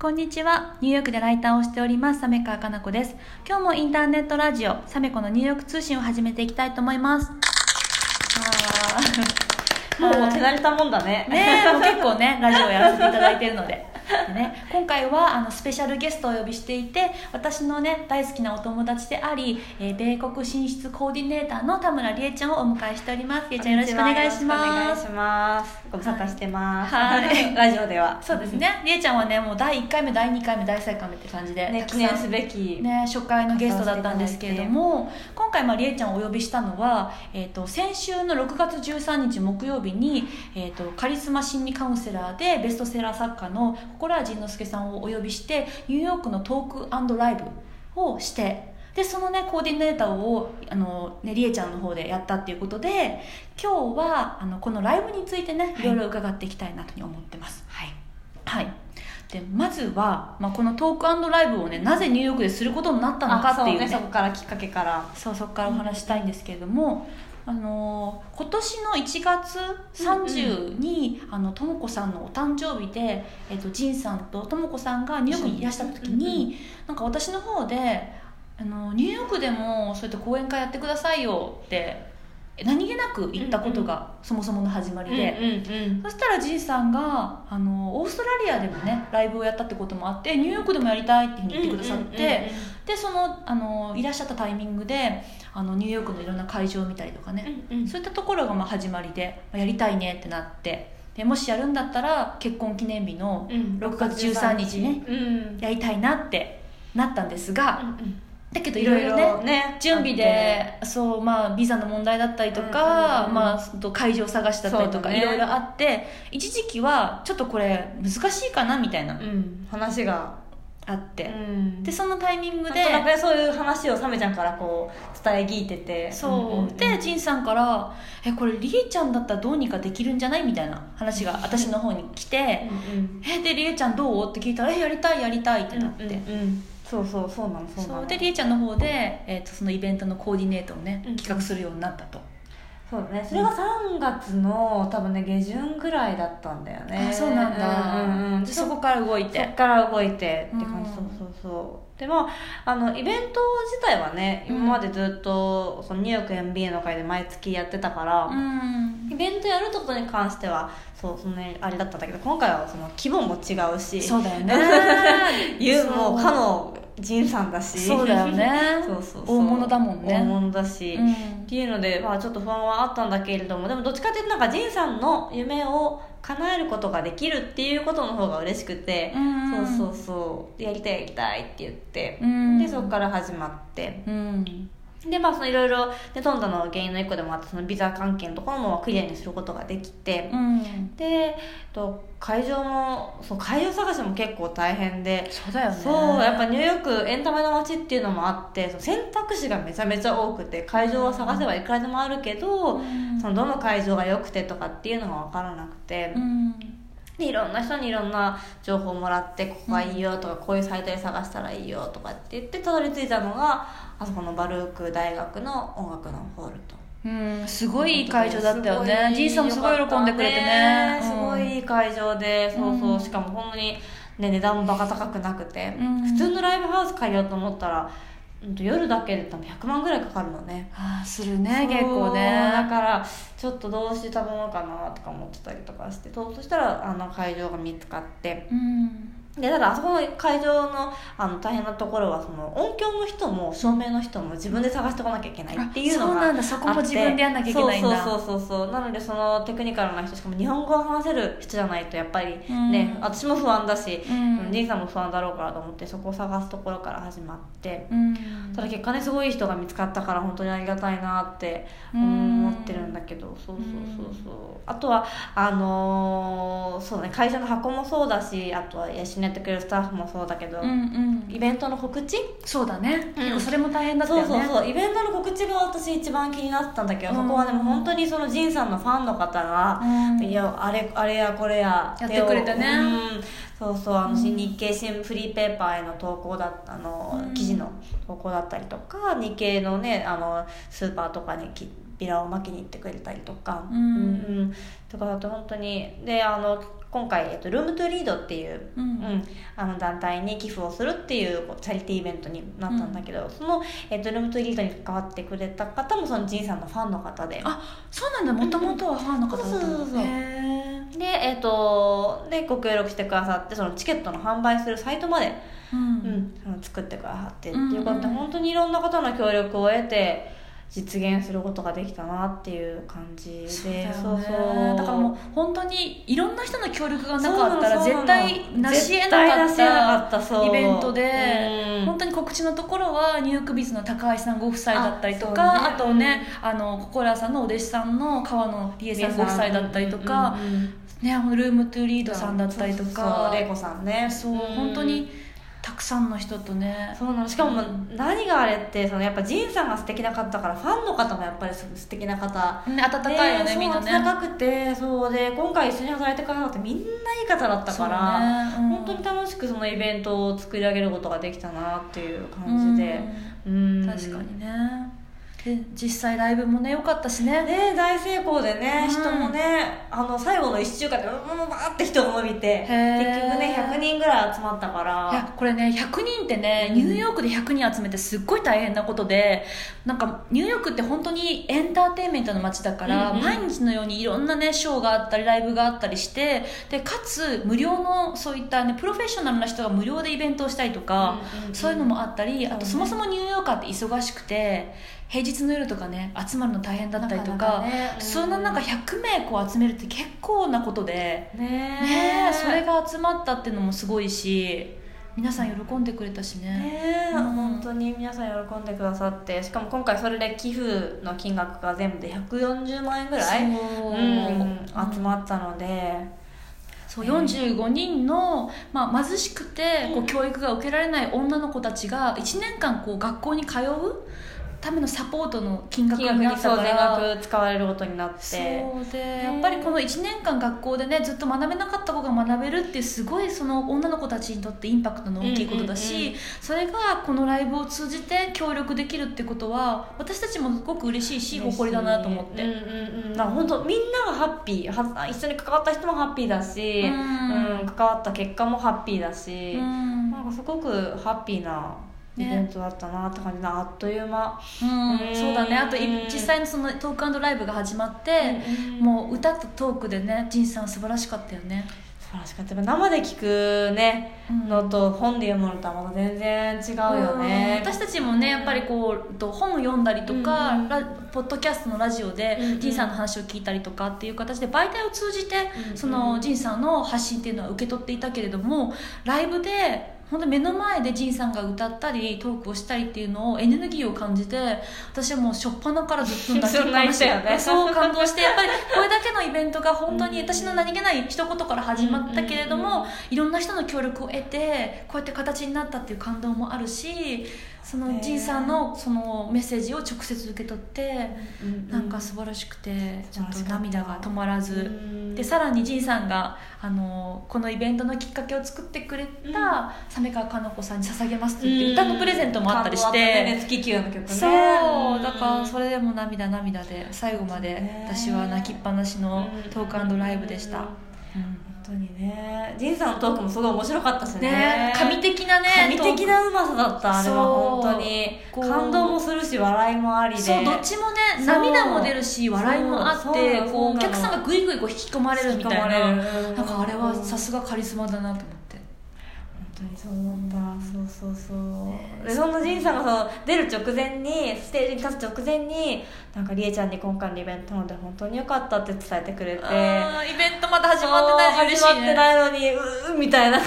こんにちは。ニューヨークでライターをしております、サメカかな子です。今日もインターネットラジオ、サメコのニューヨーク通信を始めていきたいと思います。もう手慣れたもんだね。ねえ、もう結構ね、ラジオをやらせていただいているので。でね、今回はあのスペシャルゲストをお呼びしていて私のね大好きなお友達であり、えー、米国進出コーディネーターの田村理恵ちゃんをお迎えしております。理恵ちゃんよろしくお願いします。お願いします。ご無沙汰してます。はい。ラジオでは。そうですね。理恵ちゃんはねもう第1回目第2回目第3回目って感じで、ね記念すべきね、初回のゲストだったんですけれども今回まありえちゃんをお呼びしたのは、えー、と先週の6月13日木曜日に、えー、とカリスマ心理カウンセラーでベストセラー作家の心谷仁之助さんをお呼びしてニューヨークのトークライブをしてでそのねコーディネーターをあの、ね、りえちゃんの方でやったっていうことで今日はあのこのライブについてね、い、ろいろ伺っていきたいなと思ってます。はい、はい。でまずは、まあ、このトークライブをねなぜニューヨークですることになったのかっていうね。そこからきっかけから。そうそこからお話したいんですけれども、あの今年の1月30に、うんうん、あのとも子さんのお誕生日で、えっと、ジンさんととも子さんがニューヨークにいらした時に、うんうん、なんか私の方であのニューヨークでもそうやって講演会やってくださいよって何気なく言ったことがそもそもの始まりで、そしたらジンさんがあのオーストラリアでもねライブをやったってこともあってニューヨークでもやりたいって言ってくださって、でそのあのいらっしゃったタイミングであのニューヨークのいろんな会場を見たりとかね、うんうん、そういったところがまあ始まりで、まあ、やりたいねってなってでもしやるんだったら結婚記念日の6月13日ね、うん、やりたいなってなったんですが、うんうんだけどいろいろねね準備でそう、まあ、ビザの問題だったりとか、うんうんうんまあ、会場探しだったりとか、ね、いろいろあって一時期はちょっとこれ難しいかなみたいな、うん、話が。あって、うん、でそのタイミングでそういう話をサメちゃんからこう伝え聞いてて。そう、で仁さんから「えこれりえちゃんだったらどうにかできるんじゃない?」みたいな話が 私の方に来て「うんうん、えでりえちゃんどう?」って聞いたら「えやりたいやりたい」ってなって。うんうんうんそうそうそうなのそうそうでりえちゃんの方で、えーと、とそのイベントのコーディネートをね、うん、企画するようになったと。そうね。それが3月の多分ね下旬ぐらいだったんだよね。あそうなんだ、うんうんうん、でそこから動いて。そこから動いてって感じ、うん、そうそうそうでもあのイベント自体はね今までずっとそのニューヨーク MBA の会で毎月やってたから、うん、イベントやるってことに関してはそうその、ね、あれだったんだけど今回はその規模も違うしそうだよね。言うもうかの仁さんだし。そうだよね。そうそうそう。大物だもんね。大物だし、うん、っていうので、まあ、ちょっと不安はあったんだけれどもでもどっちかっていうとなんか仁さんの夢を叶えることができるっていうことの方が嬉しくて、うん、そうそうそう。やりたいやりたいって言って、うん、でそこから始まって、うん、でまあそのいろいろでトンダの原因の一個でもあったそのビザ関係のところもクリアにすることができて、うん、でと会場もそう会場探しも結構大変でそうだよね。そうやっぱニューヨークエンタメの街っていうのもあって選択肢がめちゃめちゃ多くて会場を探せばいくらでもあるけど、うん、そのどの会場が良くてとかっていうのが分からなくて、うん、でいろんな人にいろんな情報をもらってここがいいよとか、こういうサイトで探したらいいよとかって言ってたどり着いたのがあそこのバルーク大学の音楽のホールと。うん、すごいいい会場だったよね。じいさんもすごい喜んでくれてね、ね、すごいいい会場で、うん、そうそうしかもほんまに、ね、値段もバカ高くなくて、うん、普通のライブハウス借りようと思ったら夜だけで多分100万ぐらいかかるのね。ああするね結構ね。だからちょっとどうして頼もうかなとか思ってたりとかしてそしたらあの会場が見つかって、うんでただあそこの会場のあの大変なところはその音響の人も照明の人も自分で探してこなきゃいけないっていうのがそうなんだ。そこも自分でやんなきゃいけないんだ。そうそうそうそう。なのでそのテクニカルな人しかも日本語を話せる人じゃないとやっぱりね、うん、私も不安だし、うん、ジンさんも不安だろうからと思ってそこを探すところから始まって、うん、ただ結果ねすごい人が見つかったから本当にありがたいなって思ってるんだけど、そうそうそうそう。あとはあのー、そうね会社の箱もそうだしあとは一緒にやってくれるスタッフもそうだけど、うんうん、イベントの告知？そうだね、うん、結構それも大変だったよね。そうそうそう。イベントの告知が私一番気になってたんだけど、うん、そこはでも本当にそのジンさんのファンの方が、うん、いやあれあれやこれややってくれてね、うん、そうそうあの、日経新フリーペーパーへの投稿だったあの、記事の投稿だったりとか日経のねあのスーパーとかにきビラを巻きに行ってくれたりとか、うん。うん。とかだと本当に。であの今回、えっと、ルームトゥリードっていう、うん。うん。あの団体に寄付をするっていうチャリティーイベントになったんだけど、その、えっと、ルームトゥリードに関わってくれた方もそのジンさんのファンの方で。あそうなんだ。もともとはファンの方だったそうそうそうそう。でえっとでご協力してくださってそのチケットの販売するサイトまで、うん。うん、作ってくださってっていうことで、うんうん。本当にいろんな方の協力を得て実現することができたなっていう感じでそうだよね。そうそうだからもう本当にいろんな人の協力がなかったら絶対なし得なかったイベントでうん。本当に告知のところはニュークビズの高橋さんご夫妻だったりとあかあ,、ね。とねあのココラさんのお弟子さんの川野理恵さんご夫妻だったりとか、うんうんうんね、ルームトゥリードさんだったりとか。さんね。そう、ん本当にたくさんの人とね。そうなの。しかもうん何があれってそのやっぱジンさんが素敵な方だからファンの方もやっぱり素敵な方。ね温かいよねでみんなね。温かくてそうで今回一緒に働いてくださってみんないい方だったから、ねうん。本当に楽しくそのイベントを作り上げることができたなっていう感じで。うん。確かにねで実際ライブもね良かったしね。ね大成功でね、うん。人もねあの最後の1週間でうんうんバーって人が伸びて結局ね100人ぐらい集まったから。いやこれね100人ってねニューヨークで100人集めてすっごい大変なことでなんかニューヨークって本当にエンターテインメントの街だから、うんうん。毎日のようにいろんなねショーがあったりライブがあったりしてでかつ無料のそういったねプロフェッショナルな人が無料でイベントをしたりとか、うんうんうん。そういうのもあったりあとそもそもニューヨーカーって忙しくて平日の夜とかね集まるの大変だったりとかなかなかね。うんそんな中100名こう集めるって結構なことで。ねそれが集まったっていうのもすごいし皆さん喜んでくれたしね。ねえ、うん。本当に皆さん喜んでくださってしかも今回それで寄付の金額が全部で140万円ぐらいう。ん、集まったので、そう45人の、まあ、貧しくてこう教育が受けられない女の子たちが1年間こう学校に通うためのサポートの金額になったにそう全から額使われることになって。そうでやっぱりこの1年間学校でねずっと学べなかった子が学べるってすごいその女の子たちにとってインパクトの大きいことだし、それがこのライブを通じて協力できるってことは私たちもすごく嬉しいし誇りだなと思って、うんうんうん、本当みんながハッピー。は一緒に関わった人もハッピーだし、うん。うん関わった結果もハッピーだし、うん。なんかすごくハッピーなイベントだったなって感じで、あっという間。うん。うん。そうだね。あとい実際のそのトークライブが始まって、もう歌とトークでね仁さん素晴らしかったよね。素晴らしかった。生で聞くね、うん。のと本で読むのとはまた全然違うよね、うん。私たちもねやっぱりこうと本を読んだりとか、うんポッドキャストのラジオでうんうん。仁さんの話を聞いたりとかっていう形で媒体を通じて、うんうん。その仁さんの発信っていうのは受け取っていたけれどもライブで本当に目の前で仁さんが歌ったりトークをしたりっていうのをエネルギーを感じて私はもう初っ端からずっと泣きっぱなしね。そう感動してやっぱりこれだけのイベントが本当に私の何気ない一言から始まったけれども、いろんな人の協力を得てこうやって形になったっていう感動もあるしそのね仁さんのそのメッセージを直接受け取って、うんなんか素晴らしくてちょっと涙が止まらず。うん。でさらに仁さんがあのこのイベントのきっかけを作ってくれた鮫川かな子さんに捧げますって言って歌のプレゼントもあったりして、ね月9の曲ね。そう。だからそれでも涙涙で最後までね。私は泣きっぱなしのトークライブでした、本当にね。仁さんのトークもすごい面白かったしね。ね神的なね神的なうまさだったあれは本当に。感動もするし笑いもありで。そうどっちもね涙も出るし笑いもあってこうお客さんがぐいぐいこう引き込まれるみたいな。なんかあれはさすがカリスマだなと思って。本当にそう思った。そうそうそう、ねでそんな仁さんがその出る直前にステージに立つ直前になんかりえちゃんに今回のイベントなので本当によかったって伝えてくれて。イベントまだ始まってないしいね。始まってないのにうーみたいな。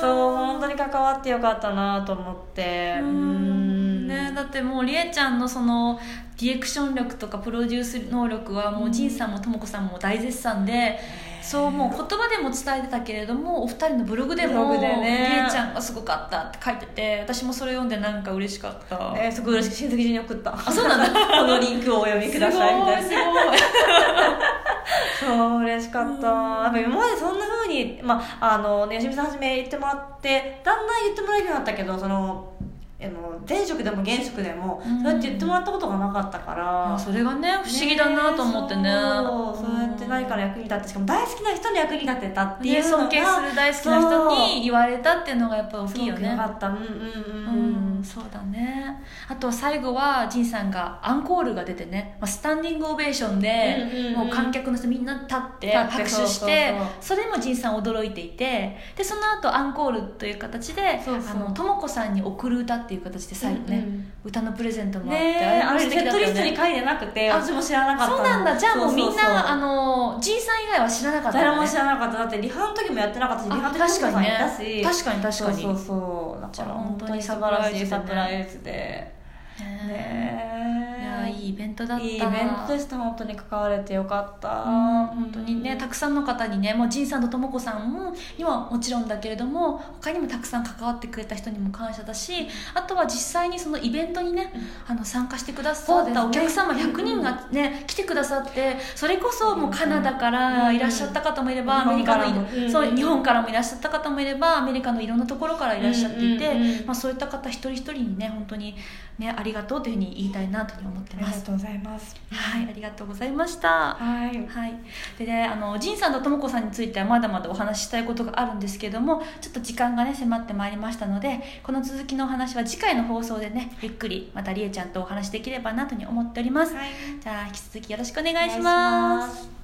そう本当に関わってよかったなと思って。うん。ね、だってもうりえちゃんのそのディレクション力とかプロデュース能力はもう仁さんもとも子さんも大絶賛で、そうもう言葉でも伝えてたけれどもお二人のブログでもブログでねりえちゃんがすごかったって書いてて私もそれ読んでなんか嬉しかった、えー、すごい嬉しく親戚中に送った。あそうなんだ。このリンクをお読みください。みたいなすごい。すそう嬉しかった。やっぱ今までそんな風にまああのね吉見さんはじめ言ってもらってだんだん言ってもらえるようになったけどそのあの前職でも現職でも、うん。そうやって言ってもらったことがなかったから。それがね不思議だなと思ってね。そうそうやって何かの役に立ってしかも大好きな人の役に立てたっていう尊敬する大好きな人に言われたっていうのがやっぱ大きいよね。よかった。うんうんううん、ん、そうだね。あとは最後は仁さんがアンコールが出てね、まあ、スタンディングオベーションで、もう観客の人みんな立って拍手してそれにも仁さん驚いていてでその後アンコールという形でとも子さんに送る歌っていう形で最後ね、うんうん。歌のプレゼントもあって、ねえあもれセットリストにね書いてなくてあ私も知らなかったのそうなんだ。じゃあもうみんなあの仁さん以外は知らなかったね。も知らなかった。だってリハの時もやってなかったしリハあの時も確かにねいたし。確かに確かにそうそうそう。だから本当に素晴らしいサプライズでねねいやいいイベントだった。いいイベントでした。本当に関われてよかった。うん本当に。ねたくさんの方にねもう仁さんととも子さんもにはもちろんだけれども他にもたくさん関わってくれた人にも感謝だしあとは実際にそのイベントにねあの参加してくださったお客様そうですね。100人がね来てくださってそれこそもうカナダからいらっしゃった方もいればうんアメリカのい日本からもそう日本からもいらっしゃった方もいればアメリカのいろんなところからいらっしゃっていてうんうんうんまあそういった方一人一人にね本当にねありがとうというふうに言いたいなというふうに思ってます。ありがとうございます。はい、ありがとうございました。はい。はい、でねあの仁さんととも子さんについてはまだまだお話ししたいことがあるんですけれどもちょっと時間がね迫ってまいりましたのでこの続きのお話は次回の放送でねゆっくりまたりえちゃんとお話しできればなというふうに思っております、はい。じゃあ引き続きよろしくお願いします。お願いします